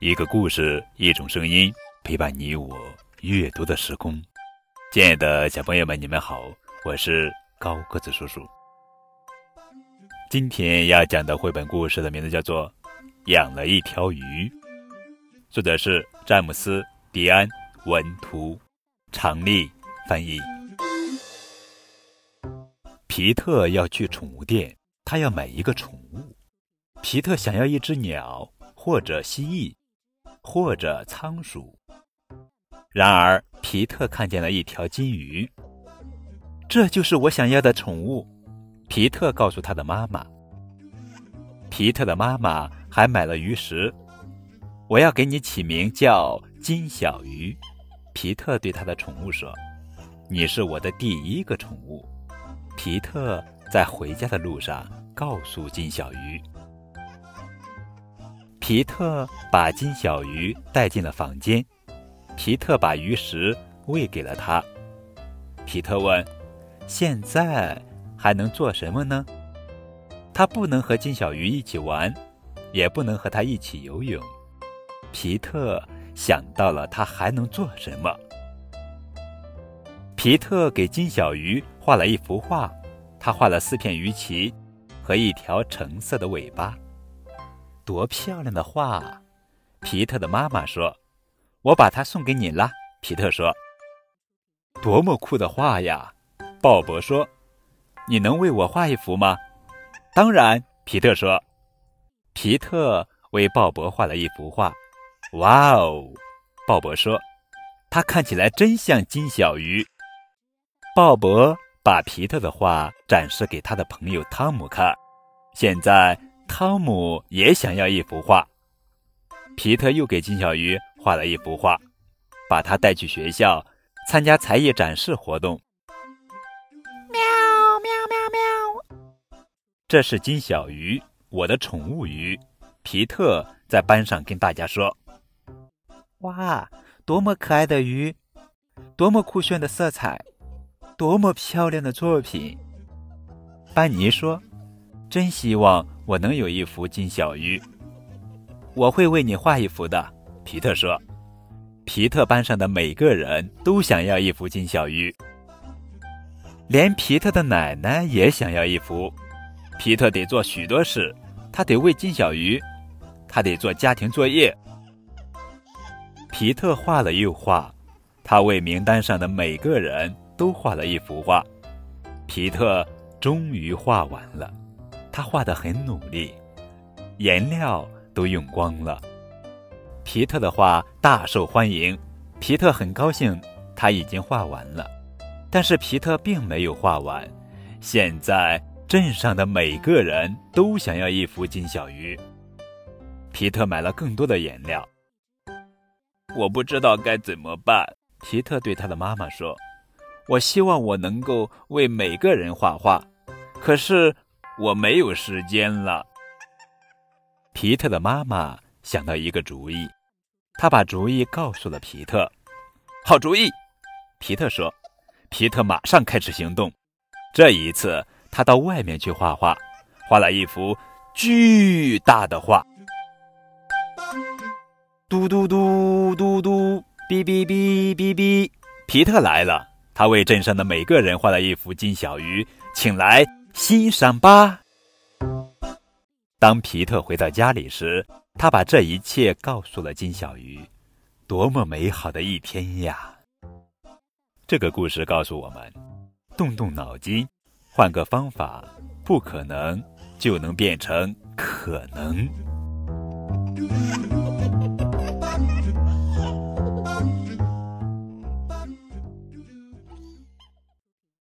一个故事，一种声音，陪伴你我阅读的时空。亲爱的小朋友们，你们好，我是高个子叔叔。今天要讲的绘本故事的名字叫做《养了一条鱼》，作者是詹姆斯·迪安文图，常丽翻译。皮特要去宠物店，他要买一个宠物。皮特想要一只鸟，或者蜥蜴。或者仓鼠。然而，皮特看见了一条金鱼。这就是我想要的宠物。皮特告诉他的妈妈。皮特的妈妈还买了鱼食。我要给你起名叫金小鱼。皮特对他的宠物说：“你是我的第一个宠物。”皮特在回家的路上告诉金小鱼。皮特把金小鱼带进了房间，皮特把鱼食喂给了他。皮特问：“现在还能做什么呢？”他不能和金小鱼一起玩，也不能和它一起游泳。皮特想到了他还能做什么。皮特给金小鱼画了一幅画，他画了四片鱼鳍和一条橙色的尾巴。多漂亮的画！皮特的妈妈说：“我把它送给你了。”皮特说：“多么酷的画呀！”鲍勃说：“你能为我画一幅吗？”“当然。”皮特说。皮特为鲍勃画了一幅画。“哇哦！”鲍勃说：“它看起来真像金小鱼。”鲍勃把皮特的画展示给他的朋友汤姆看。现在。汤姆也想要一幅画。皮特又给金小鱼画了一幅画，把它带去学校参加才艺展示活动。喵喵喵喵！这是金小鱼，我的宠物鱼。皮特在班上跟大家说：“哇，多么可爱的鱼，多么酷炫的色彩，多么漂亮的作品！”班尼说：“真希望。”我能有一幅金小鱼，我会为你画一幅的。皮特说：“皮特班上的每个人都想要一幅金小鱼，连皮特的奶奶也想要一幅。皮特得做许多事，他得喂金小鱼，他得做家庭作业。皮特画了又画，他为名单上的每个人都画了一幅画。皮特终于画完了。”他画的很努力，颜料都用光了。皮特的画大受欢迎，皮特很高兴，他已经画完了。但是皮特并没有画完，现在镇上的每个人都想要一幅金小鱼。皮特买了更多的颜料。我不知道该怎么办，皮特对他的妈妈说：“我希望我能够为每个人画画，可是。”我没有时间了。皮特的妈妈想到一个主意，她把主意告诉了皮特。好主意，皮特说。皮特马上开始行动。这一次，他到外面去画画，画了一幅巨大的画。嘟嘟嘟嘟嘟，哔哔哔哔哔，皮特来了。他为镇上的每个人画了一幅金小鱼，请来。欣赏吧。当皮特回到家里时，他把这一切告诉了金小鱼。多么美好的一天呀！这个故事告诉我们：动动脑筋，换个方法，不可能就能变成可能。